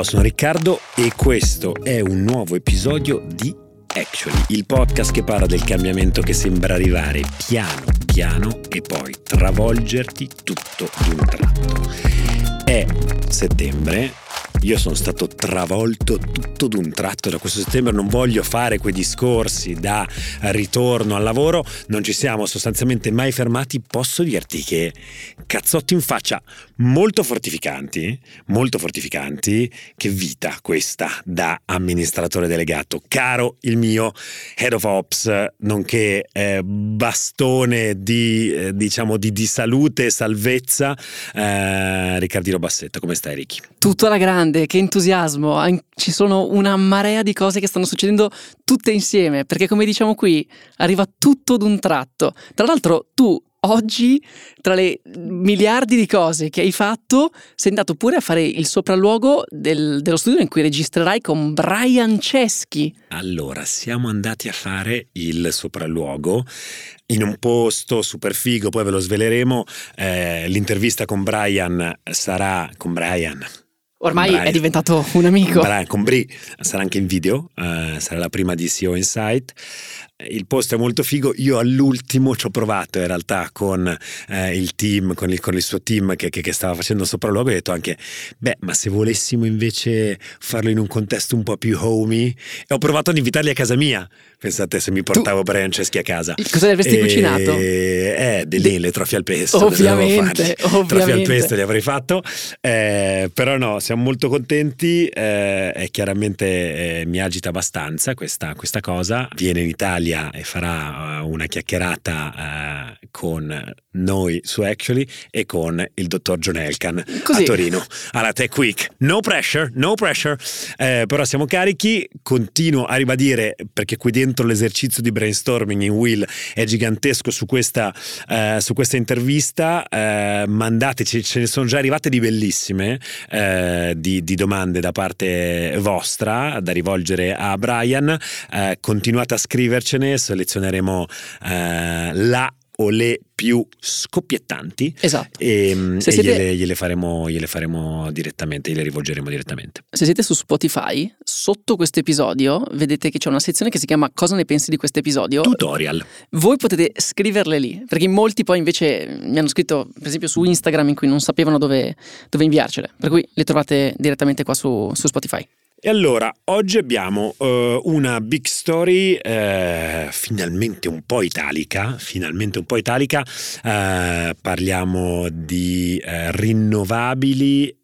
Ciao, sono Riccardo e questo è un nuovo episodio di Actually, il podcast che parla del cambiamento che sembra arrivare piano piano e poi travolgerti tutto d'un tratto. È settembre io sono stato travolto tutto d'un tratto da questo settembre, non voglio fare quei discorsi da ritorno al lavoro, non ci siamo sostanzialmente mai fermati, posso dirti che cazzotti in faccia molto fortificanti, molto fortificanti, che vita questa da amministratore delegato, caro il mio head of ops, nonché eh, bastone di, eh, diciamo, di, di, salute e salvezza, eh, Riccardino Bassetta, come stai Ricky? Tutto alla grande grande, che entusiasmo, ci sono una marea di cose che stanno succedendo tutte insieme, perché come diciamo qui, arriva tutto d'un tratto. Tra l'altro tu oggi, tra le miliardi di cose che hai fatto, sei andato pure a fare il sopralluogo del, dello studio in cui registrerai con Brian Ceschi. Allora, siamo andati a fare il sopralluogo in un posto super figo, poi ve lo sveleremo. Eh, l'intervista con Brian sarà con Brian Ormai Brian. è diventato un amico. Brian, con Bri sarà anche in video, uh, sarà la prima di CEO Insight il posto è molto figo. Io all'ultimo ci ho provato in realtà con eh, il team, con il, con il, suo team che, che, che stava facendo sopralluogo. E ho detto anche, beh, ma se volessimo invece farlo in un contesto un po' più homey, e ho provato ad invitarli a casa mia. Pensate se mi portavo tu, Brian Ceschi a casa. Cosa ne avresti e, cucinato? Eh, lì, le trofie al pesto. Ovviamente, ovviamente. Trofie al pesto li avrei fatto. Eh, però no, siamo molto contenti eh, e chiaramente eh, mi agita abbastanza questa, questa cosa. Viene in Italia Italia e farà eh, una chiacchierata uh, con noi su Actually e con il dottor John Elkan Così. a Torino alla Tech Week. No pressure, no pressure, eh, però siamo carichi. Continuo a ribadire perché qui dentro l'esercizio di brainstorming in Will è gigantesco su questa, eh, su questa intervista. Eh, mandateci, ce ne sono già arrivate di bellissime eh, di, di, domande da parte vostra da rivolgere a Brian. continuate a scrivercene canzone selezioneremo eh, la o le più scoppiettanti esatto. e, mm, e siete... gliele, gliele, faremo, gliele, faremo, direttamente, gliele rivolgeremo direttamente. Se siete su Spotify, sotto questo episodio vedete che c'è una sezione che si chiama Cosa ne pensi di questo episodio? Tutorial. Voi potete scriverle lì, perché molti poi invece mi hanno scritto, per esempio su Instagram, in cui non sapevano dove, dove inviarcele, per cui le trovate direttamente qua su, su Spotify. E allora, oggi abbiamo uh, una big story uh, finalmente un po' italica, finalmente un po' italica, uh, parliamo di rinnovabili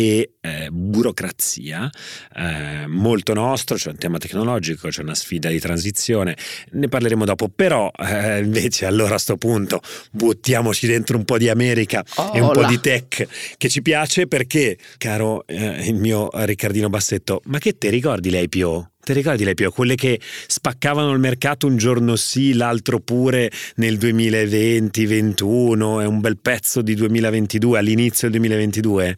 e eh, burocrazia eh, molto nostro, c'è un tema tecnologico, c'è una sfida di transizione, ne parleremo dopo, però eh, invece allora a questo punto buttiamoci dentro un po' di America oh, e un là. po' di tech che ci piace perché, caro eh, il mio Riccardino Bassetto, ma che te ricordi l'IPO? Ti ricordi le PO? Quelle che spaccavano il mercato un giorno sì, l'altro pure nel 2020-21 e un bel pezzo di 2022 all'inizio del 2022?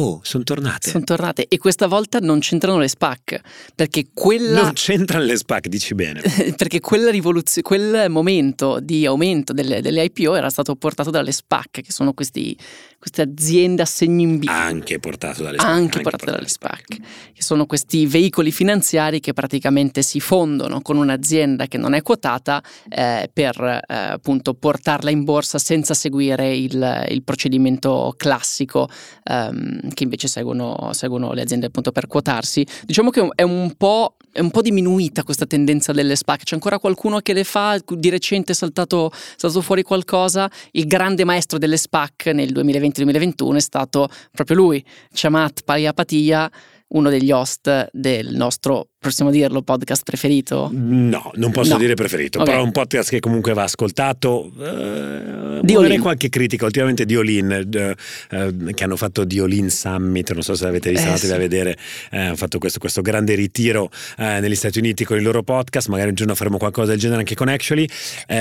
Oh, sono tornate. Sono tornate e questa volta non c'entrano le SPAC, perché quella... Non c'entrano le SPAC, dici bene. perché quella rivoluzione, quel momento di aumento delle, delle, IPO era stato portato dalle SPAC, che sono questi, queste aziende a segno in B. Anche portato dalle SPAC. Anche, portate dalle SPAC, che sono questi veicoli finanziari che praticamente si fondono con un'azienda che non è quotata eh, per eh, appunto portarla in borsa senza seguire il, il procedimento classico. Um, che invece seguono, seguono, le aziende appunto per quotarsi. Diciamo che è un, po', è un po' diminuita questa tendenza delle SPAC, c'è ancora qualcuno che le fa, di recente è saltato, è saltato fuori qualcosa, il grande maestro delle SPAC nel 2020-2021 è stato proprio lui, Chamat Paliapatia, uno degli host del nostro possiamo dirlo, podcast preferito? No, non posso no. dire preferito, okay. però è un podcast che comunque va ascoltato. Uh, di Olin. qualche critica ultimamente di Olin, uh, uh, che hanno fatto di Olin Summit, non so se l'avete visto, eh, sì. a vedere, hanno fatto questo, questo, grande ritiro negli Stati Uniti con il loro podcast, magari un giorno faremo qualcosa del genere anche con Actually,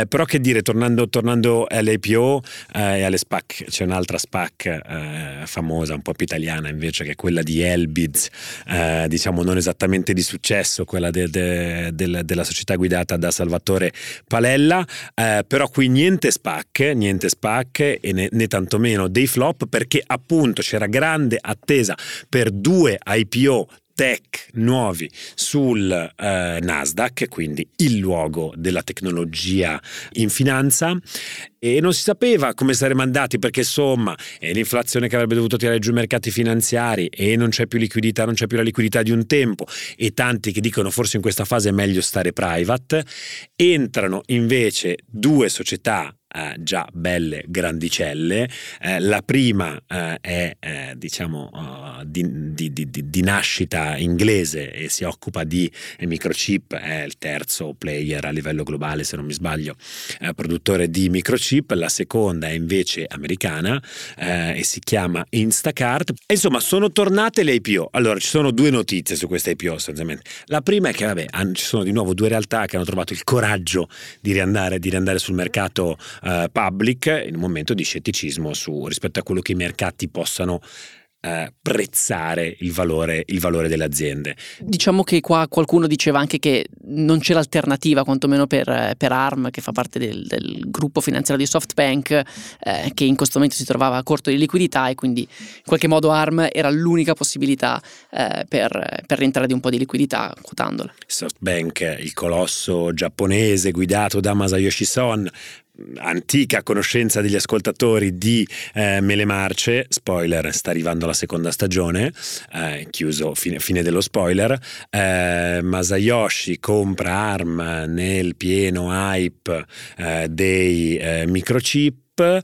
però che dire, tornando, tornando all'APO e alle SPAC, c'è un'altra SPAC famosa, un po' più italiana invece, che è quella di Elbids, diciamo non esattamente di successo, successo, quella de, de, de, della società guidata da Salvatore Palella, eh, però qui niente SPAC, niente SPAC e né, né tantomeno dei flop perché appunto c'era grande attesa per due IPO tech nuovi sul eh, Nasdaq, quindi il luogo della tecnologia in finanza. E non si sapeva come saremmo andati perché insomma è l'inflazione che avrebbe dovuto tirare giù i mercati finanziari e non c'è più liquidità, non c'è più la liquidità di un tempo e tanti che dicono forse in questa fase è meglio stare private, entrano invece due società eh, già belle grandicelle. Eh, la prima eh, è eh, diciamo uh, di, di, di, di, nascita inglese e si occupa di microchip, è il terzo player a livello globale se non mi sbaglio, produttore di microchip. La seconda è invece americana e si chiama Instacart. E, insomma sono tornate le IPO. Allora ci sono due notizie su queste IPO sostanzialmente. La prima è che vabbè, ci sono di nuovo due realtà che hanno trovato il coraggio di riandare, di riandare sul mercato eh, public in un momento di scetticismo su, rispetto a quello che i mercati possano eh, prezzare il valore, il valore, delle aziende. Diciamo che qua qualcuno diceva anche che non c'è l'alternativa, quantomeno per, per ARM, che fa parte del, del gruppo finanziario di SoftBank, eh, che in questo momento si trovava a corto di liquidità e quindi in qualche modo ARM era l'unica possibilità eh, per, per rientrare di un po' di liquidità quotandola. SoftBank, il colosso giapponese guidato da Masayoshi Son, antica conoscenza degli ascoltatori di eh, Mele Marce, spoiler, sta arrivando la seconda stagione, eh, chiuso fine, fine, dello spoiler, eh, Masayoshi compra ARM nel pieno hype eh, dei eh, microchip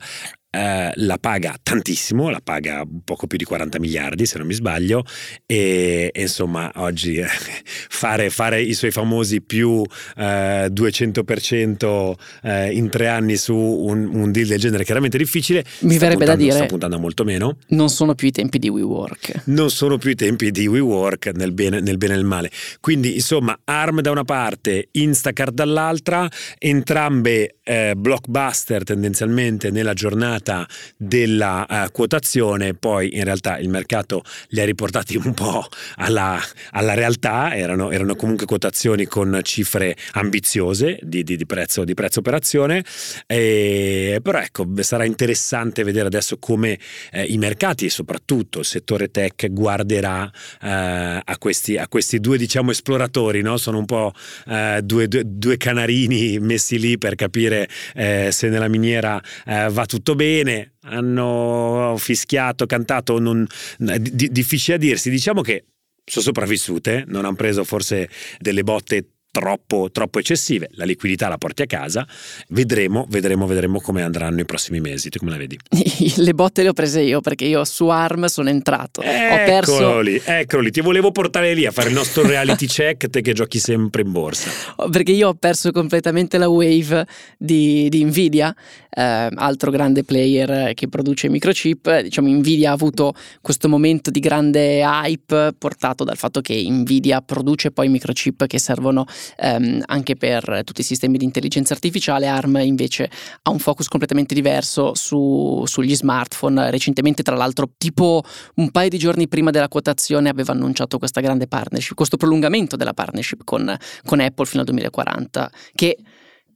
eh, la paga tantissimo, la paga poco più di 40 miliardi se non mi sbaglio e, e insomma oggi eh, fare, fare, i suoi famosi più eh, 200% eh, in tre anni su un, un, deal del genere è chiaramente difficile. Mi verrebbe da dire... Sta puntando molto meno. Non sono più i tempi di WeWork. Non sono più i tempi di WeWork nel bene, nel bene e nel male. Quindi insomma ARM da una parte, Instacart dall'altra, entrambe blockbuster tendenzialmente nella giornata giornata della uh, quotazione, poi in realtà il mercato li ha riportati un po' alla, alla realtà, erano, erano, comunque quotazioni con cifre ambiziose di, di, di, prezzo, di prezzo operazione, e, però ecco sarà interessante vedere adesso come eh, i mercati e soprattutto il settore tech guarderà eh, a, questi, a, questi, due diciamo esploratori, no? sono un po' eh, due, due, due, canarini messi lì per capire eh, se nella miniera eh, va tutto bene bene, hanno fischiato, cantato, non, di, difficile a dirsi. Diciamo che sono sopravvissute, non hanno preso forse delle botte troppo, troppo eccessive, la liquidità la porti a casa, vedremo, vedremo, vedremo come andranno i prossimi mesi, tu come la vedi? le botte le ho prese io perché io su ARM sono entrato, eccolo ho perso... lì, eccolo lì, ti volevo portare lì a fare il nostro reality check, te che giochi sempre in borsa. Perché io ho perso completamente la wave di, di Nvidia, eh, altro grande player che produce microchip, diciamo Nvidia ha avuto questo momento di grande hype portato dal fatto che Nvidia produce poi microchip che servono ehm, anche per tutti i sistemi di intelligenza artificiale. ARM invece ha un focus completamente diverso su, sugli smartphone. Recentemente, tra l'altro, tipo un paio di giorni prima della quotazione, aveva annunciato questa grande partnership, questo prolungamento della partnership con, con Apple fino al 2040, che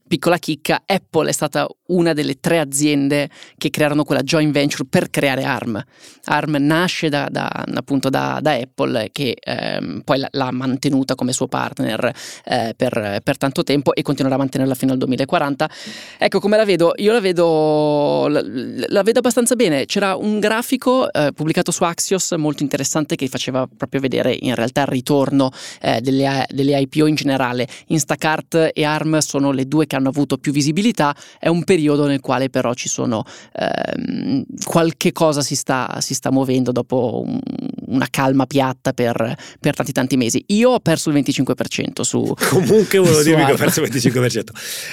Piccola chicca, Apple è stata una delle tre aziende che crearono quella joint venture per creare ARM. ARM nasce da, da, appunto da, da, Apple che ehm, poi l'ha mantenuta come suo partner eh, per, per, tanto tempo e continuerà a mantenerla fino al 2040. Ecco come la vedo, io la vedo, la, la vedo abbastanza bene. C'era un grafico eh, pubblicato su Axios molto interessante che faceva proprio vedere in realtà il ritorno eh, delle, delle IPO in generale. Instacart e ARM sono le due che hanno avuto più visibilità, è un periodo nel quale però ci sono ehm, qualche cosa si sta, si sta muovendo dopo un, una calma piatta per, per, tanti tanti mesi. Io ho perso il 25% su Comunque volevo dirmi che ho perso il 25%.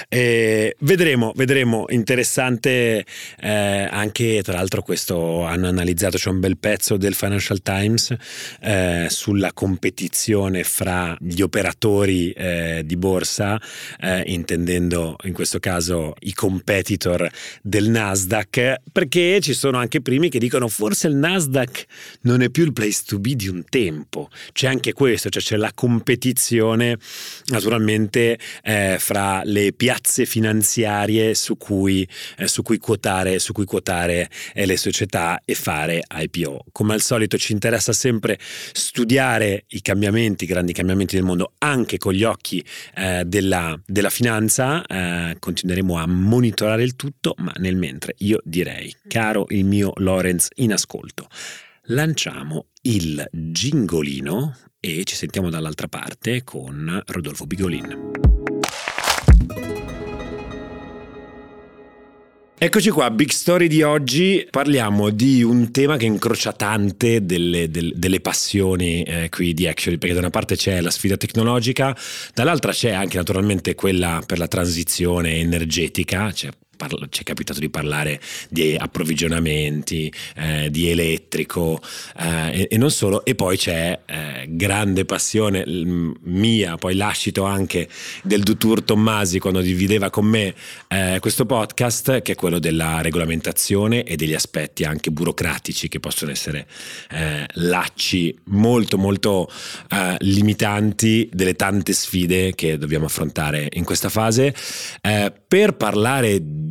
Eh, vedremo, vedremo. Interessante eh, anche tra l'altro questo hanno analizzato, c'è un bel pezzo del Financial Times eh, sulla competizione fra gli operatori eh, di borsa, eh, intendendo in questo caso i competitor competitor del Nasdaq, perché ci sono anche primi che dicono forse il Nasdaq non è più il place to be di un tempo. C'è anche questo, cioè c'è la competizione naturalmente eh, fra le piazze finanziarie su cui, eh, su cui quotare, su cui quotare eh, le società e fare IPO. Come al solito ci interessa sempre studiare i cambiamenti, i grandi cambiamenti del mondo anche con gli occhi eh, della, della, finanza, eh, continueremo a monitorare il tutto, ma nel mentre io direi, caro il mio Lorenz in ascolto, lanciamo il gingolino e ci sentiamo dall'altra parte con Rodolfo Bigolin. Eccoci qua, Big Story di oggi, parliamo di un tema che incrocia tante delle, delle, delle passioni eh, qui di Actually, perché da una parte c'è la sfida tecnologica, dall'altra c'è anche naturalmente quella per la transizione energetica, cioè parla, ci è capitato di parlare di approvvigionamenti, eh, di elettrico eh, e, e, non solo, e poi c'è eh, grande passione mia, poi lascito anche del Dutour Tommasi quando divideva con me eh, questo podcast, che è quello della regolamentazione e degli aspetti anche burocratici che possono essere eh, lacci molto molto eh, limitanti delle tante sfide che dobbiamo affrontare in questa fase. per parlare di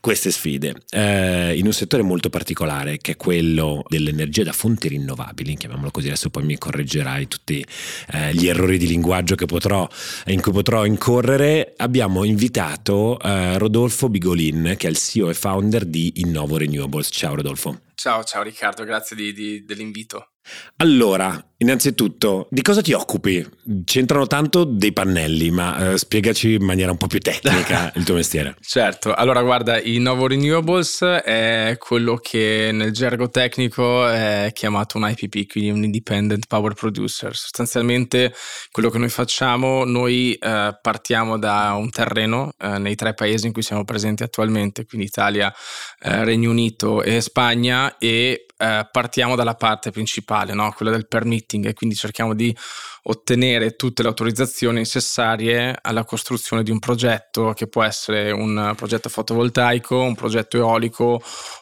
queste sfide eh, in un settore molto particolare che è quello dell'energia da fonti rinnovabili, chiamiamolo così, adesso poi mi correggerai tutti eh, gli errori di linguaggio potrò, in cui potrò incorrere, abbiamo invitato eh, Rodolfo Bigolin che è il CEO e founder di Innovo Renewables. Ciao Rodolfo. Ciao, ciao Riccardo, grazie di, di, dell'invito. Allora, innanzitutto, di cosa ti occupi? C'entrano tanto dei pannelli, ma eh, spiegaci in maniera un po' più tecnica il tuo mestiere. Certo, allora guarda, il nuovo Renewables è quello che nel gergo tecnico è chiamato un IPP, quindi un Independent Power Producer. Sostanzialmente quello che noi facciamo, noi eh, partiamo da un terreno eh, nei tre paesi in cui siamo presenti attualmente, quindi Italia, eh, Regno Unito e Spagna, e eh, partiamo dalla parte principale, no? quella del permitting, e quindi cerchiamo di ottenere tutte le autorizzazioni necessarie alla costruzione di un progetto che può essere un progetto fotovoltaico, un progetto eolico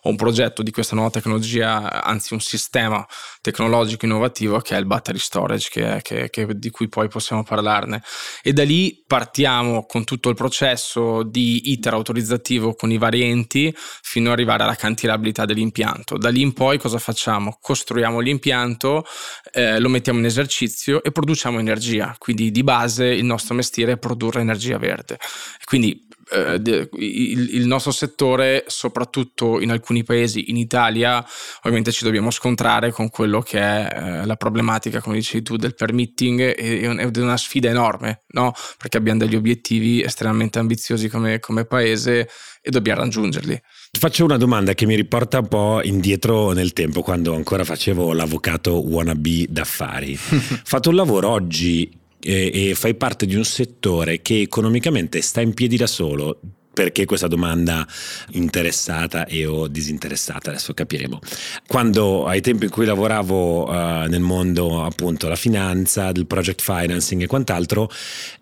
o un progetto di questa nuova tecnologia, anzi un sistema tecnologico innovativo che è il battery storage, che che, che, di cui poi possiamo parlarne. E da lì partiamo con tutto il processo di iter autorizzativo con i vari enti fino ad arrivare alla cantierabilità dell'impianto. Da lì in poi cosa facciamo? Costruiamo l'impianto, eh, lo mettiamo in esercizio e produciamo produciamo energia, quindi di base il nostro mestiere è produrre energia verde. Quindi eh, il, il, nostro settore, soprattutto in alcuni paesi, in Italia, ovviamente ci dobbiamo scontrare con quello che è eh, la problematica, come dicevi tu, del permitting ed è una sfida enorme, no? Perché abbiamo degli obiettivi estremamente ambiziosi come, come paese e dobbiamo raggiungerli. Ti faccio una domanda che mi riporta un po' indietro nel tempo, quando ancora facevo l'avvocato wannabe d'affari. Fatto un lavoro oggi e, fai parte di un settore che economicamente sta in piedi da solo, perché questa domanda interessata e o disinteressata, adesso capiremo. Quando ai tempi in cui lavoravo uh, nel mondo appunto della finanza, del project financing e quant'altro,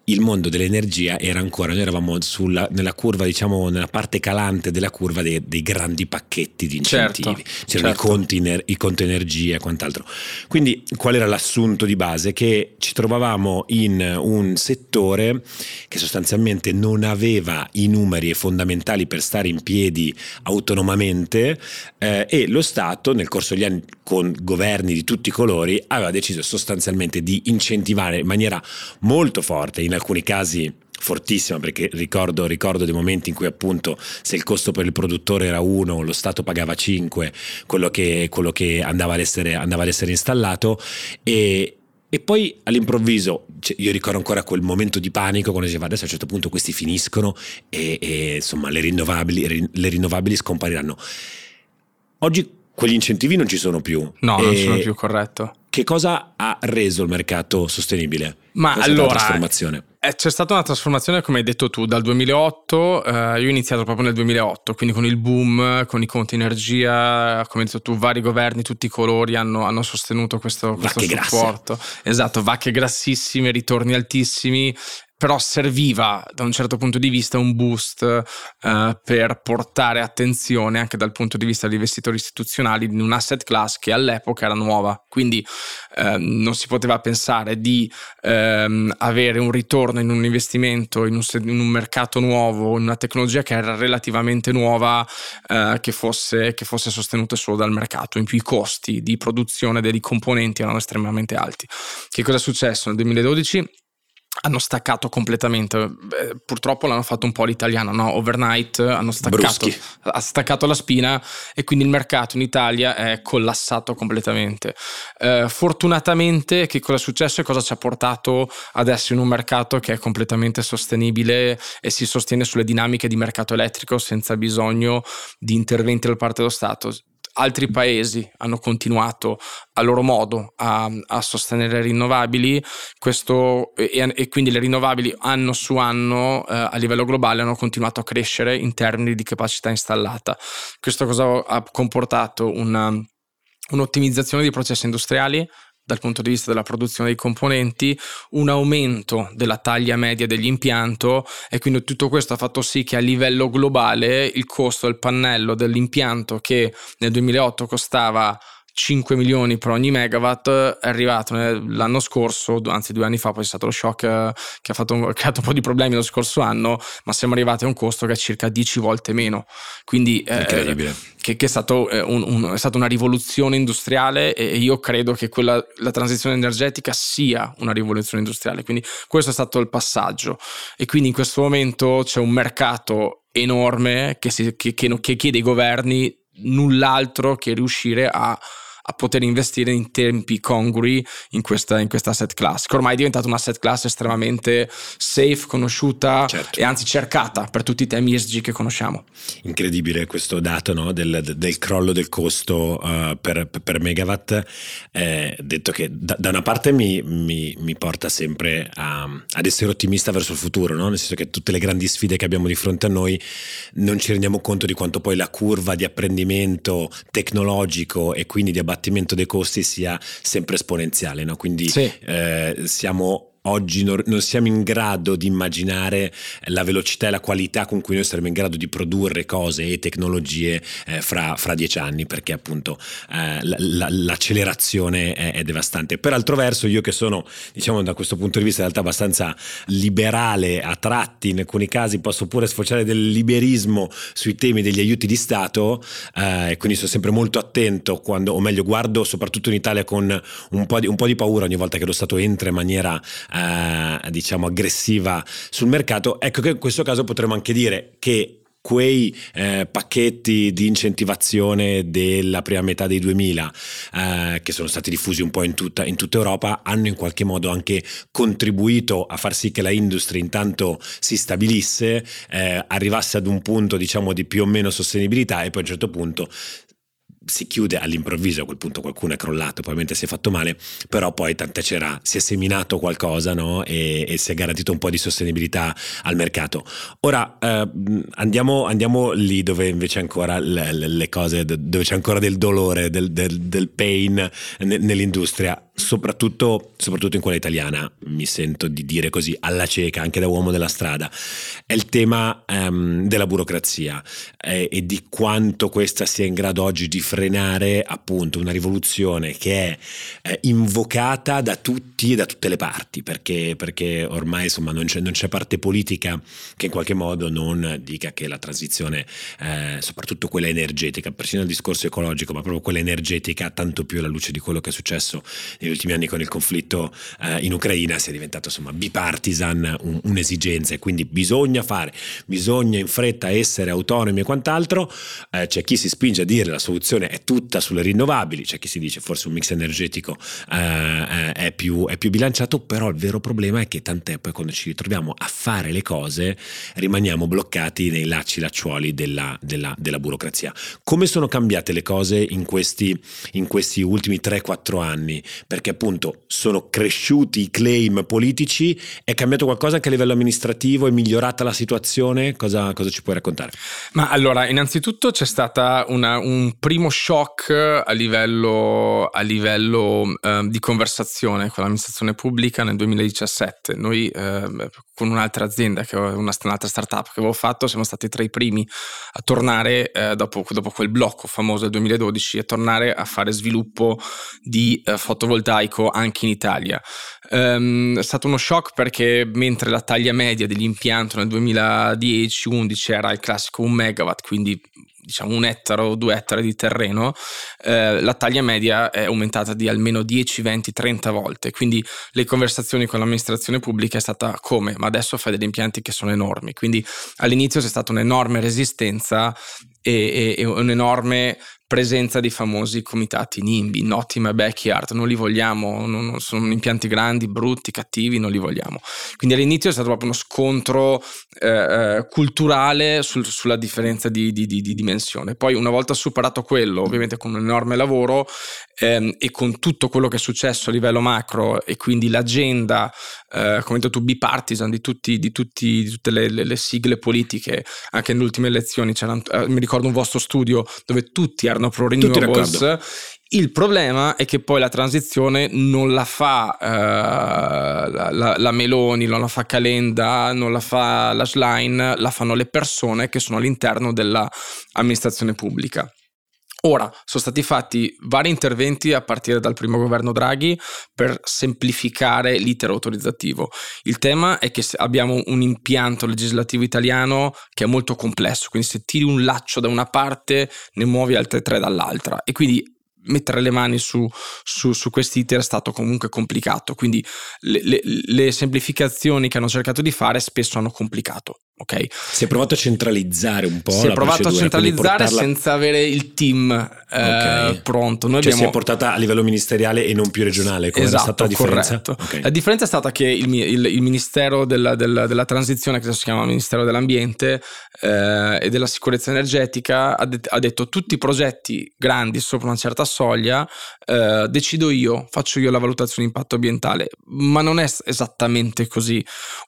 il mondo dell'energia era ancora, noi eravamo sulla, nella curva, diciamo, nella parte calante della curva dei, dei grandi pacchetti di incentivi. Certo, C'erano certo. i, conti, i conti energia e quant'altro. Quindi qual era l'assunto di base? Che ci trovavamo in un settore che sostanzialmente non aveva i numeri fondamentali per stare in piedi autonomamente eh, e lo Stato nel corso degli anni con governi di tutti i colori aveva deciso sostanzialmente di incentivare in maniera molto forte in alcuni casi fortissima perché ricordo, ricordo, dei momenti in cui appunto se il costo per il produttore era 1 lo Stato pagava 5 quello che, quello che andava, ad essere, andava, ad essere, installato. E, e poi all'improvviso cioè io ricordo ancora quel momento di panico quando diceva adesso a un certo punto questi finiscono e, e insomma le rinnovabili, le rinnovabili scompariranno. Oggi quegli incentivi non ci sono più no non sono più corretto che cosa ha reso il mercato sostenibile? Ma Questa allora, trasformazione? Eh, c'è stata una trasformazione, come hai detto tu, dal 2008, eh, io ho iniziato proprio nel 2008, quindi con il boom, con i conti energia, come hai detto tu, vari governi, tutti i colori hanno, hanno sostenuto questo, questo supporto. Grasse. Esatto, vacche grassissime, ritorni altissimi però serviva da un certo punto di vista un boost eh, per portare attenzione anche dal punto di vista degli investitori istituzionali in un asset class che all'epoca era nuova, quindi eh, non si poteva pensare di ehm, avere un ritorno in un investimento in un, in un, mercato nuovo, in una tecnologia che era relativamente nuova, eh, che, fosse, che fosse sostenuta solo dal mercato, in più i costi di produzione dei componenti erano estremamente alti. Che cosa è successo nel 2012? Hanno staccato completamente. Beh, purtroppo l'hanno fatto un po' l'italiano, no? Overnight hanno staccato, ha staccato la spina e quindi il mercato in Italia è collassato completamente. Eh, fortunatamente, che cosa è successo e cosa ci ha portato adesso in un mercato che è completamente sostenibile e si sostiene sulle dinamiche di mercato elettrico senza bisogno di interventi da parte dello Stato? Altri paesi hanno continuato a loro modo a, a sostenere le rinnovabili questo, e, e, quindi le rinnovabili anno su anno eh, a livello globale hanno continuato a crescere in termini di capacità installata. Questo cosa ha comportato una, un'ottimizzazione dei processi industriali, dal punto di vista della produzione dei componenti, un aumento della taglia media dell'impianto e quindi tutto questo ha fatto sì che a livello globale il costo del pannello dell'impianto che nel 2008 costava 5 milioni per ogni megawatt è arrivato l'anno scorso, anzi due anni fa, poi è stato lo shock eh, che ha, fatto, ha creato un po' di problemi lo scorso anno, ma siamo arrivati a un costo che è circa 10 volte meno. Quindi eh, che, che, è, stato, eh, un, un, è stata una rivoluzione industriale e io credo che quella, la transizione energetica sia una rivoluzione industriale. Quindi questo è stato il passaggio. E quindi in questo momento c'è un mercato enorme che, si, che, che chiede ai governi null'altro che riuscire a a poter investire in tempi congrui in questa, in questa asset class, che ormai è diventata una asset class estremamente safe, conosciuta certo. e anzi cercata per tutti i temi ESG che conosciamo. Incredibile questo dato no? del, del, crollo del costo uh, per, per, megawatt, eh, detto che da, da una parte mi, mi, mi porta sempre a, ad essere ottimista verso il futuro, no? nel senso che tutte le grandi sfide che abbiamo di fronte a noi non ci rendiamo conto di quanto poi la curva di apprendimento tecnologico e quindi di abbattimento abbattimento dei costi sia sempre esponenziale, no? quindi sì. eh, siamo oggi non, non, siamo in grado di immaginare la velocità e la qualità con cui noi saremo in grado di produrre cose e tecnologie eh, fra, fra, dieci anni, perché appunto eh, la, la, l'accelerazione è, è, devastante. Per altro verso, io che sono, diciamo, da questo punto di vista in realtà abbastanza liberale a tratti, in alcuni casi posso pure sfociare del liberismo sui temi degli aiuti di Stato, eh, quindi sono sempre molto attento quando, o meglio, guardo soprattutto in Italia con un po' di, un po di paura ogni volta che lo Stato entra in maniera eh, diciamo aggressiva sul mercato, ecco che in questo caso potremmo anche dire che quei eh, pacchetti di incentivazione della prima metà dei 2000 eh, che sono stati diffusi un po' in tutta, in tutta, Europa hanno in qualche modo anche contribuito a far sì che la industria intanto si stabilisse, eh, arrivasse ad un punto diciamo di più o meno sostenibilità e poi a un certo punto si chiude all'improvviso, a quel punto qualcuno è crollato, probabilmente si è fatto male, però poi tant'è c'era, si è seminato qualcosa no? e, e, si è garantito un po' di sostenibilità al mercato. Ora eh, andiamo, andiamo, lì dove invece ancora le, le, cose, dove c'è ancora del dolore, del, del, del pain nell'industria soprattutto, soprattutto in quella italiana, mi sento di dire così, alla cieca, anche da uomo della strada, è il tema um, della burocrazia eh, e di quanto questa sia in grado oggi di frenare appunto una rivoluzione che è eh, invocata da tutti e da tutte le parti, perché, perché ormai insomma non c'è, non c'è, parte politica che in qualche modo non dica che la transizione, eh, soprattutto quella energetica, persino il discorso ecologico, ma proprio quella energetica, tanto più alla luce di quello che è successo negli ultimi anni con il conflitto eh, in Ucraina sia diventato insomma bipartisan un, un'esigenza e quindi bisogna fare, bisogna in fretta essere autonomi e quant'altro. Eh, c'è chi si spinge a dire la soluzione è tutta sulle rinnovabili, c'è chi si dice forse un mix energetico eh, è, più, è più bilanciato, però il vero problema è che tant'è poi quando ci ritroviamo a fare le cose rimaniamo bloccati nei lacci lacciuoli della, della, della burocrazia. Come sono cambiate le cose in questi, in questi ultimi 3-4 anni? Perché appunto sono cresciuti i claim politici, è cambiato qualcosa anche a livello amministrativo, è migliorata la situazione? Cosa, cosa ci puoi raccontare? Ma allora, innanzitutto c'è stato un primo shock a livello, a livello eh, di conversazione con l'amministrazione pubblica nel 2017. Noi eh, con un'altra azienda, che una, un'altra startup che avevo fatto, siamo stati tra i primi a tornare eh, dopo, dopo, quel blocco famoso del 2012, a tornare a fare sviluppo di eh, fotovoltaico anche in Italia. Um, è stato uno shock perché mentre la taglia media dell'impianto nel 2010-11 era il classico 1 megawatt, quindi diciamo un ettaro o due ettari di terreno, eh, la taglia media è aumentata di almeno 10, 20, 30 volte. Quindi le conversazioni con l'amministrazione pubblica è stata come? Ma adesso fai degli impianti che sono enormi. Quindi all'inizio c'è stata un'enorme resistenza e, e, e un'enorme presenza di famosi comitati NIMBY, Not in my backyard, non li vogliamo, non, sono impianti grandi, brutti, cattivi, non li vogliamo. Quindi all'inizio è stato proprio uno scontro eh, eh, culturale sul, sulla differenza di, di, di, di, dimensione. Poi una volta superato quello, ovviamente con un enorme lavoro ehm, e con tutto quello che è successo a livello macro e quindi l'agenda, eh, come detto tu, bipartisan di, tutti, tutti, di tutte le, le, le, sigle politiche, anche nelle ultime elezioni, eh, mi ricordo un vostro studio dove tutti pro renewables. Il problema è che poi la transizione non la fa eh, la, la, la, Meloni, non la fa Calenda, non la fa la Schlein, la fanno le persone che sono all'interno dell'amministrazione pubblica. Ora, sono stati fatti vari interventi a partire dal primo governo Draghi per semplificare l'iter autorizzativo. Il tema è che abbiamo un impianto legislativo italiano che è molto complesso, quindi se tiri un laccio da una parte ne muovi altre tre dall'altra e quindi mettere le mani su, su, su questi iter è stato comunque complicato, quindi le, le, le semplificazioni che hanno cercato di fare spesso hanno complicato. Okay. Si è provato a centralizzare un po'. Si è provato a centralizzare portarla... senza avere il team eh, okay. pronto. Noi cioè abbiamo... si è portata a livello ministeriale e non più regionale. Come esatto, stata la differenza? Okay. La differenza è stata che il, il, il Ministero della, della, della, Transizione, che si chiama Ministero dell'Ambiente eh, e della Sicurezza Energetica, ha, de- ha, detto tutti i progetti grandi sopra una certa soglia eh, decido io, faccio io la valutazione di impatto ambientale. Ma non è esattamente così.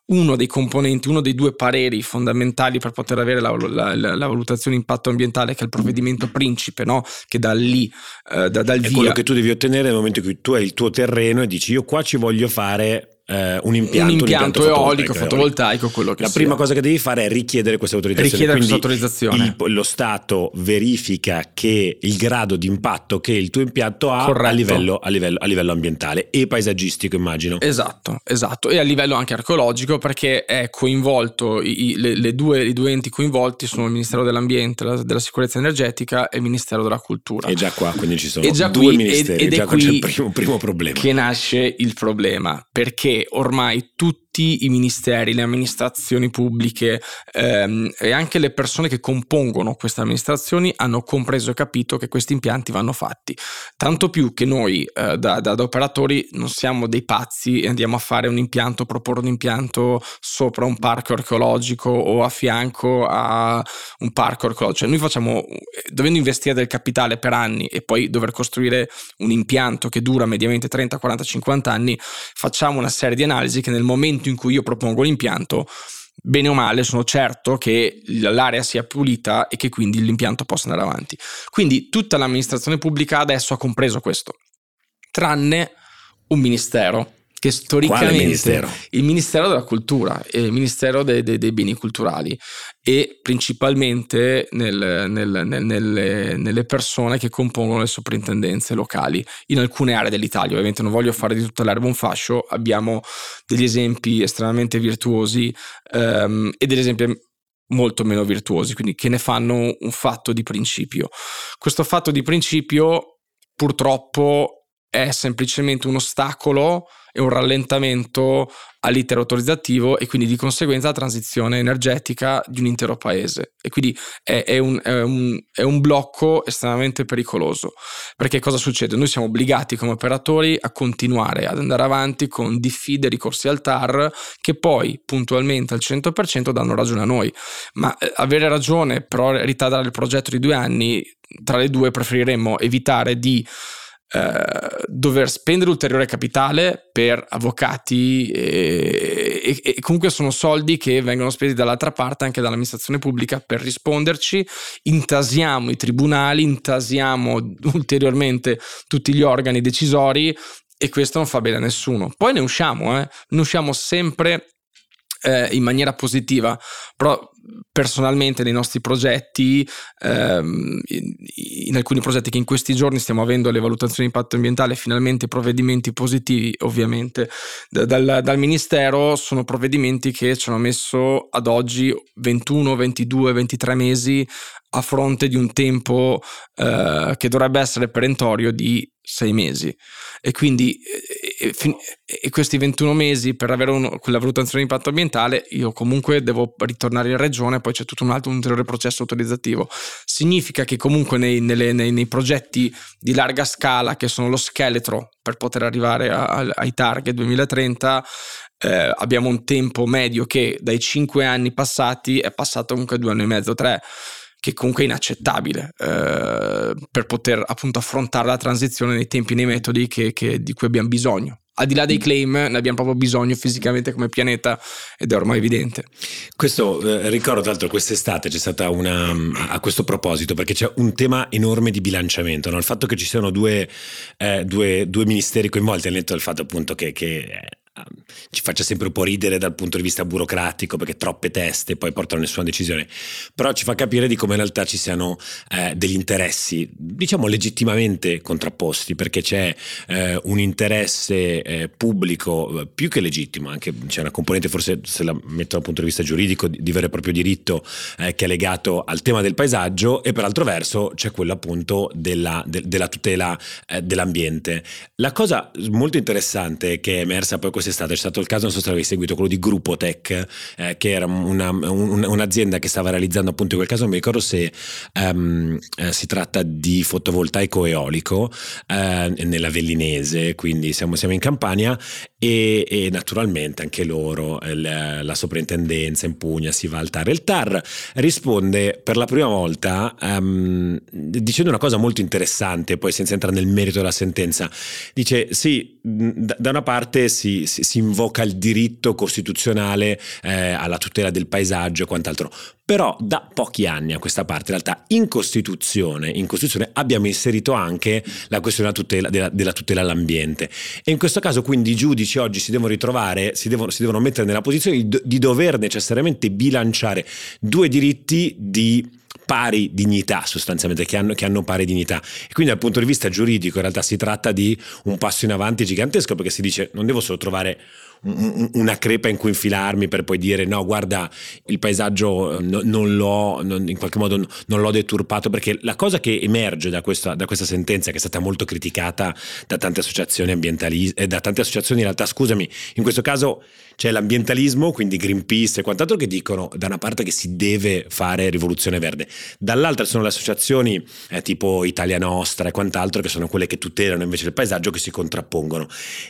Uno dei componenti, uno dei due pareri criteri fondamentali per poter avere la, la, la, la valutazione impatto ambientale, che è il provvedimento principe, no? che da lì, eh, da, dal è via. quello che tu devi ottenere nel momento in cui tu hai il tuo terreno e dici io qua ci voglio fare eh, un impianto, un impianto, eolico, fotovoltaico, quello che La sia. prima cosa che devi fare è richiedere questa autorizzazione. Richiedere questa autorizzazione. Il, lo Stato verifica che il grado di impatto che il tuo impianto ha a livello, a, livello, a livello, ambientale e paesaggistico, immagino. Esatto, esatto. E a livello anche archeologico perché è coinvolto, i, le, le due, i due enti coinvolti sono il Ministero dell'Ambiente, la, della Sicurezza Energetica e il Ministero della Cultura. E già qua, quindi ci sono due qui, ministeri, ed, ed già qui c'è il primo, primo problema. Che nasce il problema, perché ormai tutti i ministeri, le amministrazioni pubbliche ehm, e anche le persone che compongono queste amministrazioni hanno compreso e capito che questi impianti vanno fatti. Tanto più che noi eh, da, da, da, operatori non siamo dei pazzi e andiamo a fare un impianto, proporre un impianto sopra un parco archeologico o a fianco a un parco archeologico. Cioè noi facciamo, dovendo investire del capitale per anni e poi dover costruire un impianto che dura mediamente 30, 40, 50 anni, facciamo una serie di analisi che nel momento in cui io propongo l'impianto, bene o male sono certo che l'area sia pulita e che quindi l'impianto possa andare avanti. Quindi tutta l'amministrazione pubblica adesso ha compreso questo, tranne un ministero che storicamente ministero? il Ministero della Cultura e il Ministero dei, dei, dei Beni Culturali e principalmente nel, nel, nel, nelle, nelle, persone che compongono le soprintendenze locali in alcune aree dell'Italia. Ovviamente non voglio fare di tutta l'erba un fascio, abbiamo degli esempi estremamente virtuosi um, e degli esempi molto meno virtuosi, quindi che ne fanno un fatto di principio. Questo fatto di principio purtroppo è semplicemente un ostacolo e un rallentamento all'iter autorizzativo e quindi di conseguenza la transizione energetica di un intero paese. E quindi è, è, un, è, un, è, un, blocco estremamente pericoloso. Perché cosa succede? Noi siamo obbligati come operatori a continuare ad andare avanti con diffide ricorsi al TAR che poi puntualmente al 100% danno ragione a noi. Ma eh, avere ragione però ritardare il progetto di due anni, tra le due preferiremmo evitare di eh, dover spendere ulteriore capitale per avvocati e, e, e, comunque sono soldi che vengono spesi dall'altra parte anche dall'amministrazione pubblica per risponderci intasiamo i tribunali intasiamo ulteriormente tutti gli organi decisori e questo non fa bene a nessuno poi ne usciamo eh? ne usciamo sempre eh, in maniera positiva, però personalmente nei nostri progetti, ehm, in, alcuni progetti che in questi giorni stiamo avendo le valutazioni di impatto ambientale, finalmente provvedimenti positivi ovviamente. Da, dal, dal, Ministero, sono provvedimenti che ci hanno messo ad oggi 21, 22, 23 mesi a fronte di un tempo eh, che dovrebbe essere perentorio di sei mesi. E quindi e, e, e questi 21 mesi per avere uno, quella valutazione di impatto ambientale io comunque devo ritornare in regione poi c'è tutto un altro un ulteriore processo autorizzativo significa che comunque nei, nelle, nei, nei, progetti di larga scala che sono lo scheletro per poter arrivare a, a, ai target 2030 eh, abbiamo un tempo medio che dai 5 anni passati è passato comunque due anni e mezzo, tre che comunque è inaccettabile eh, per poter appunto affrontare la transizione nei tempi e nei metodi che, che, di cui abbiamo bisogno. Al di là dei claim, ne abbiamo proprio bisogno fisicamente come pianeta ed è ormai evidente. Questo eh, ricordo, tra l'altro, quest'estate c'è stata una. a questo proposito, perché c'è un tema enorme di bilanciamento. No? Il fatto che ci siano due, eh, due, due ministeri coinvolti, al netto del fatto appunto che, che ci faccia sempre un po' ridere dal punto di vista burocratico perché troppe teste poi portano a nessuna decisione, però ci fa capire di come in realtà ci siano eh, degli interessi, diciamo legittimamente contrapposti, perché c'è eh, un interesse eh, pubblico eh, più che legittimo, anche c'è una componente forse se la metto dal punto di vista giuridico di, di vero e proprio diritto eh, che è legato al tema del paesaggio e per altro verso c'è quello appunto della, de, della tutela eh, dell'ambiente. La cosa molto interessante che è emersa poi quest'estate è stato il caso, non so se l'avete seguito, quello di Gruppo Tech, eh, che era una, un, un'azienda che stava realizzando appunto in quel caso, non mi ricordo se um, eh, si tratta di fotovoltaico eolico eh, nella Vellinese, quindi siamo, siamo in Campania e, e, naturalmente anche loro, la, la soprintendenza in Puglia si va al TAR. Il TAR risponde per la prima volta um, dicendo una cosa molto interessante, poi senza entrare nel merito della sentenza. Dice sì, da una parte si, si, si invoca il diritto costituzionale eh, alla tutela del paesaggio e quant'altro, però da pochi anni a questa parte in realtà in Costituzione, in Costituzione abbiamo inserito anche la questione della tutela, della, della tutela all'ambiente e in questo caso quindi i giudici oggi si devono ritrovare, si devono, si devono mettere nella posizione di, di dover necessariamente bilanciare due diritti di pari dignità sostanzialmente, che hanno, che hanno, pari dignità. E quindi dal punto di vista giuridico in realtà si tratta di un passo in avanti gigantesco perché si dice non devo solo trovare una crepa in cui infilarmi per poi dire no guarda il paesaggio no, non l'ho non, in qualche modo non l'ho deturpato perché la cosa che emerge da questa, da questa sentenza che è stata molto criticata da tante associazioni ambientaliste eh, da tante associazioni in realtà scusami in questo caso c'è l'ambientalismo quindi Greenpeace e quant'altro che dicono da una parte che si deve fare rivoluzione verde. Dall'altra sono le associazioni eh, tipo Italia Nostra e quant'altro che sono quelle che tutelano invece il paesaggio che si contrappongono.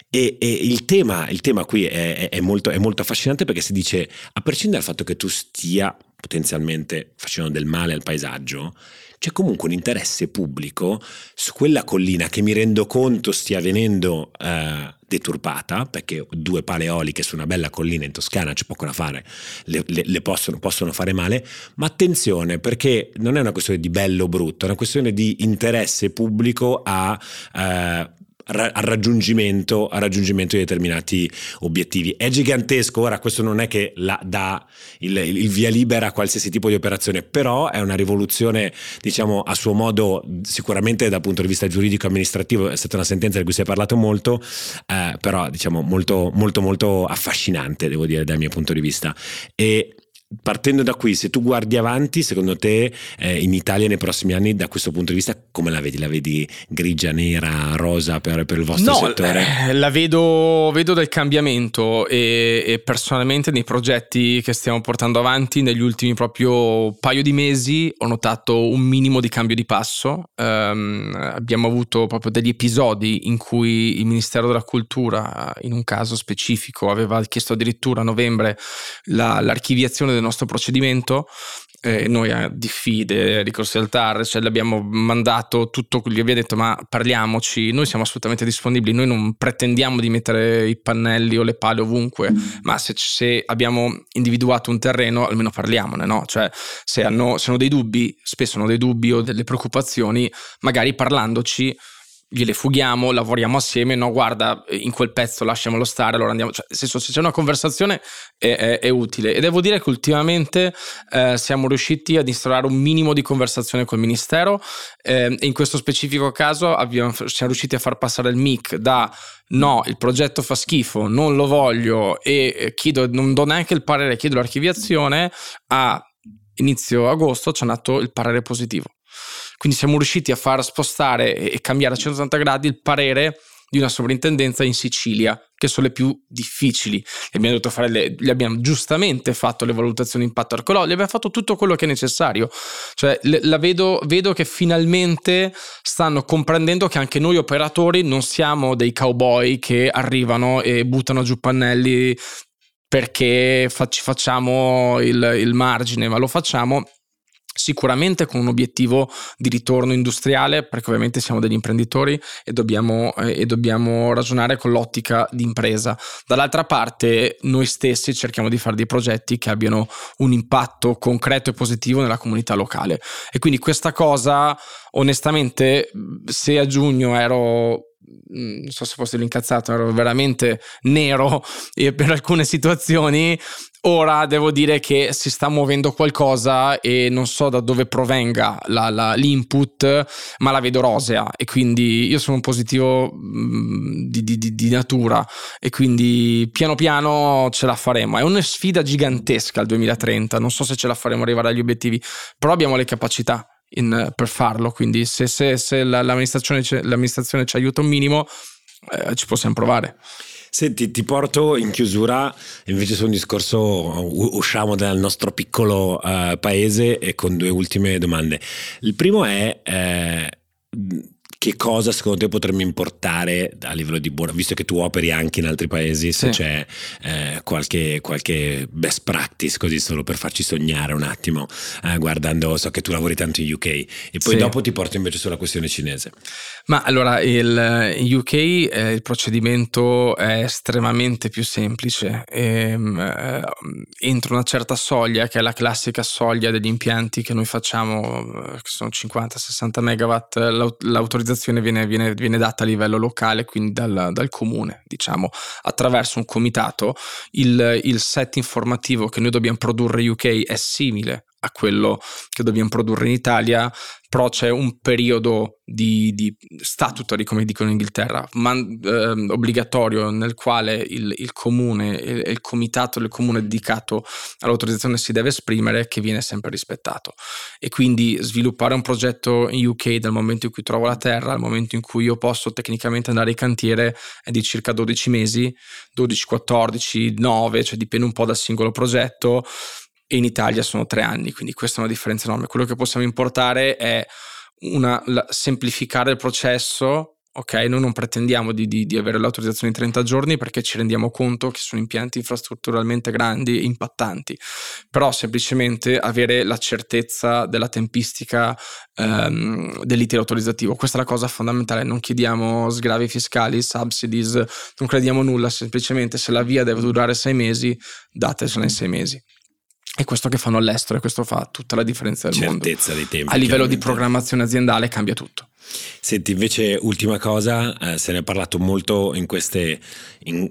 E, e il tema il tema qui è, è, molto, è molto affascinante perché si dice, a prescindere dal fatto che tu stia potenzialmente facendo del male al paesaggio, c'è comunque un interesse pubblico su quella collina che mi rendo conto stia venendo eh, deturpata, perché due pale eoliche su una bella collina in Toscana c'è poco da fare, le, le, le possono, possono, fare male, ma attenzione perché non è una questione di bello o brutto, è una questione di interesse pubblico a... Eh, al raggiungimento, al raggiungimento di determinati obiettivi. È gigantesco, ora questo non è che la, dà il, il, via libera a qualsiasi tipo di operazione, però è una rivoluzione, diciamo, a suo modo, sicuramente dal punto di vista giuridico e amministrativo, è stata una sentenza di cui si è parlato molto, eh, però diciamo molto, molto, molto affascinante, devo dire, dal mio punto di vista. E Partendo da qui, se tu guardi avanti, secondo te eh, in Italia nei prossimi anni, da questo punto di vista, come la vedi? La vedi grigia, nera, rosa per, per il vostro no, settore? Eh, la vedo, vedo, del cambiamento e, e, personalmente nei progetti che stiamo portando avanti negli ultimi proprio paio di mesi ho notato un minimo di cambio di passo. Um, abbiamo avuto proprio degli episodi in cui il Ministero della Cultura, in un caso specifico, aveva chiesto addirittura a novembre la, l'archiviazione del nostro procedimento. Eh, noi a diffide, ricorsi al TAR, cioè l'abbiamo mandato tutto, gli abbiamo detto ma parliamoci, noi siamo assolutamente disponibili, noi non pretendiamo di mettere i pannelli o le pale ovunque, ma se, se abbiamo individuato un terreno almeno parliamone, no? Cioè se hanno, se hanno dei dubbi, spesso hanno dei dubbi o delle preoccupazioni, magari parlandoci gliele fughiamo, lavoriamo assieme, no guarda in quel pezzo lasciamolo stare, allora andiamo, cioè, senso se c'è una conversazione è, è, è utile e devo dire che ultimamente eh, siamo riusciti ad instaurare un minimo di conversazione col Ministero eh, e in questo specifico caso abbiamo, siamo riusciti a far passare il MIC da no, il progetto fa schifo, non lo voglio e chiedo, non do neanche il parere, chiedo l'archiviazione a inizio agosto ci hanno dato il parere positivo. Quindi siamo riusciti a far spostare e cambiare a 180 gradi il parere di una sovrintendenza in Sicilia, che sono le più difficili. Abbiamo, le, le abbiamo giustamente fatto le valutazioni di impatto archeologico, abbiamo fatto tutto quello che è necessario. Cioè, le, vedo, vedo che finalmente stanno comprendendo che anche noi operatori non siamo dei cowboy che arrivano e buttano giù pannelli perché ci facciamo il, il margine, ma lo facciamo sicuramente con un obiettivo di ritorno industriale, perché ovviamente siamo degli imprenditori e dobbiamo, eh, e dobbiamo ragionare con l'ottica di impresa. Dall'altra parte, noi stessi cerchiamo di fare dei progetti che abbiano un impatto concreto e positivo nella comunità locale. E quindi questa cosa, onestamente, se a giugno ero Mm, non so se fosse l'incazzato, ero veramente nero per alcune situazioni. Ora devo dire che si sta muovendo qualcosa e non so da dove provenga la, la, l'input, ma la vedo rosea e quindi io sono un positivo mm, di, di, di, natura e quindi piano piano ce la faremo. È una sfida gigantesca il 2030, non so se ce la faremo arrivare agli obiettivi, però abbiamo le capacità in, per farlo. Quindi se, se, se la, l'amministrazione, l'amministrazione, ci aiuta un minimo, eh, ci possiamo provare. Senti, ti porto in chiusura invece su un discorso, usciamo dal nostro piccolo uh, paese e con due ultime domande. Il primo è... Eh, che cosa secondo te potremmo importare a livello di buona, visto che tu operi anche in altri paesi, se sì. c'è eh, qualche, qualche, best practice così solo per farci sognare un attimo, eh, guardando, so che tu lavori tanto in UK e poi sì. dopo ti porto invece sulla questione cinese. Ma allora, il, in UK eh, il procedimento è estremamente più semplice, ehm, eh, entro una certa soglia, che è la classica soglia degli impianti che noi facciamo, eh, che sono 50-60 megawatt, l'autorizzazione l'autorizzazione viene, viene, viene, data a livello locale, quindi dal, dal comune, diciamo, attraverso un comitato. Il, il set informativo che noi dobbiamo produrre UK è simile a quello che dobbiamo produrre in Italia, però c'è un periodo di, di statutory, come dicono in Inghilterra, man, eh, obbligatorio nel quale il, il comune e il, il, comitato del comune dedicato all'autorizzazione si deve esprimere, che viene sempre rispettato. E quindi sviluppare un progetto in UK dal momento in cui trovo la terra, al momento in cui io posso tecnicamente andare in cantiere, è di circa 12 mesi, 12, 14, 9, cioè dipende un po' dal singolo progetto e in Italia sono tre anni, quindi questa è una differenza enorme. Quello che possiamo importare è una, la, semplificare il processo. Ok, noi non pretendiamo di, di, di, avere l'autorizzazione in 30 giorni perché ci rendiamo conto che sono impianti infrastrutturalmente grandi e impattanti, però semplicemente avere la certezza della tempistica ehm, dell'iter autorizzativo. Questa è la cosa fondamentale, non chiediamo sgravi fiscali, subsidies, non crediamo nulla, semplicemente se la via deve durare sei mesi, datecela in sei mesi. È questo che fanno all'estero e questo fa tutta la differenza del Certezza mondo. dei tempi. A livello di programmazione aziendale cambia tutto. Senti, invece, ultima cosa, eh, se ne è parlato molto in queste, in,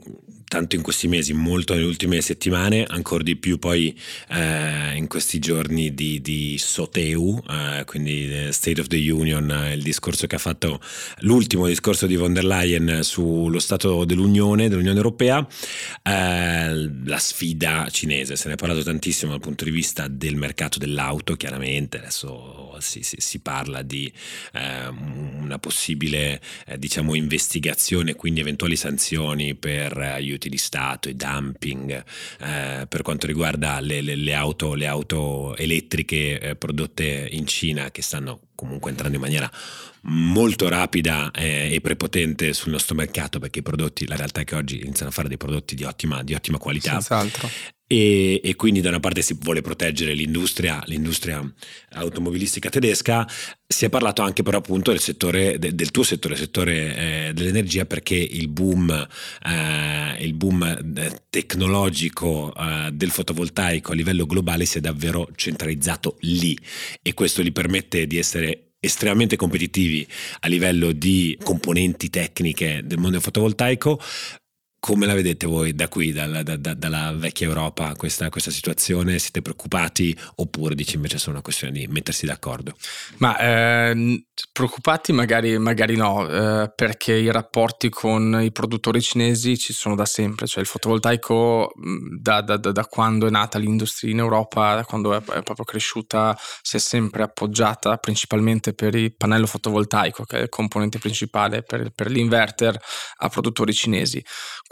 tanto in questi mesi, molto nelle ultime settimane, ancora di più poi eh, in questi giorni di, di SOTEU, eh, quindi State of the Union, eh, il discorso che ha fatto l'ultimo discorso di von der Leyen sullo Stato dell'Unione, dell'Unione Europea, eh, la sfida cinese, se ne è parlato tantissimo dal punto di vista del mercato dell'auto, chiaramente adesso si, si, si parla di eh, una possibile eh, diciamo investigazione, quindi eventuali sanzioni per aiutare aiuti di Stato e dumping eh, per quanto riguarda le, le, le, auto, le auto, elettriche eh, prodotte in Cina che stanno comunque entrando in maniera molto rapida eh, e prepotente sul nostro mercato perché i prodotti, la realtà è che oggi iniziano a fare dei prodotti di ottima, di ottima qualità. Senz'altro. E, e, quindi da una parte si vuole proteggere l'industria, l'industria automobilistica tedesca, si è parlato anche però appunto del settore, de, del tuo settore, settore eh, dell'energia perché il boom, eh, il boom eh, tecnologico eh, del fotovoltaico a livello globale si è davvero centralizzato lì. E questo gli permette di essere estremamente competitivi a livello di componenti tecniche del mondo fotovoltaico, come la vedete voi da qui, dalla, da, da, dalla vecchia Europa, questa, questa, situazione? Siete preoccupati oppure dici invece sono una questione di mettersi d'accordo? Ma eh, preoccupati magari, magari no, eh, perché i rapporti con i produttori cinesi ci sono da sempre, cioè il fotovoltaico da, da quando è nata l'industria in Europa, da quando è, è, proprio cresciuta, si è sempre appoggiata principalmente per il pannello fotovoltaico, che è il componente principale per, per l'inverter, a produttori cinesi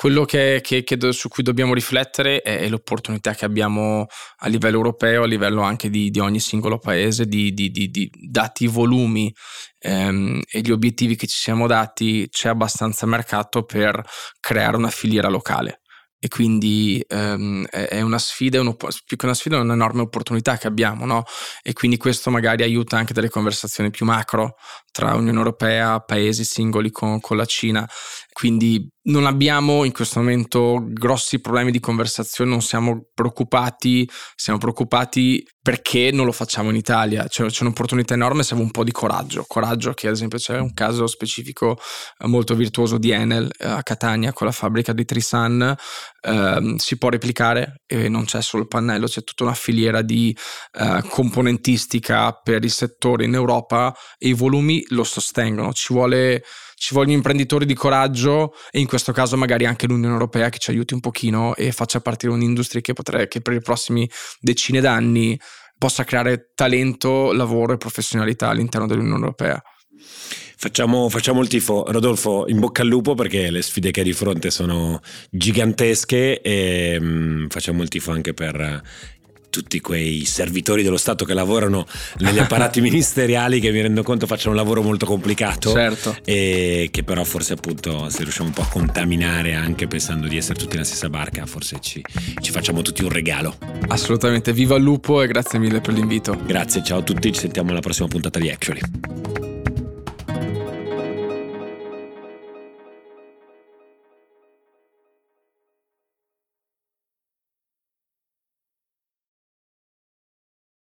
quello che, che, che, su cui dobbiamo riflettere è, l'opportunità che abbiamo a livello europeo, a livello anche di, di ogni singolo paese, di, di, di dati i volumi ehm, e gli obiettivi che ci siamo dati, c'è abbastanza mercato per creare una filiera locale e quindi ehm, è una sfida, più che una sfida è un'enorme opportunità che abbiamo, no? E quindi questo magari aiuta anche delle conversazioni più macro tra Unione Europea, paesi singoli con, con la Cina. Quindi non abbiamo in questo momento grossi problemi di conversazione, non siamo preoccupati, siamo preoccupati perché non lo facciamo in Italia. C'è, c'è un'opportunità enorme, serve un po' di coraggio. Coraggio che ad esempio c'è un caso specifico eh, molto virtuoso di Enel eh, a Catania con la fabbrica di Trisan, eh, si può replicare e non c'è solo il pannello, c'è tutta una filiera di eh, componentistica per il settore in Europa e i volumi lo sostengono. Ci vuole ci vogliono imprenditori di coraggio e in questo caso magari anche l'Unione Europea che ci aiuti un pochino e faccia partire un'industria che, potre, che per i prossimi decine d'anni possa creare talento, lavoro e professionalità all'interno dell'Unione Europea. Facciamo, facciamo, il tifo, Rodolfo, in bocca al lupo perché le sfide che hai di fronte sono gigantesche e um, facciamo il tifo anche per tutti quei servitori dello Stato che lavorano negli apparati ministeriali che mi rendo conto facciano un lavoro molto complicato certo. e che però forse appunto se riusciamo un po' a contaminare anche pensando di essere tutti nella stessa barca forse ci, ci facciamo tutti un regalo. Assolutamente, viva il lupo e grazie mille per l'invito. Grazie, ciao a tutti, ci sentiamo alla prossima puntata di Actually.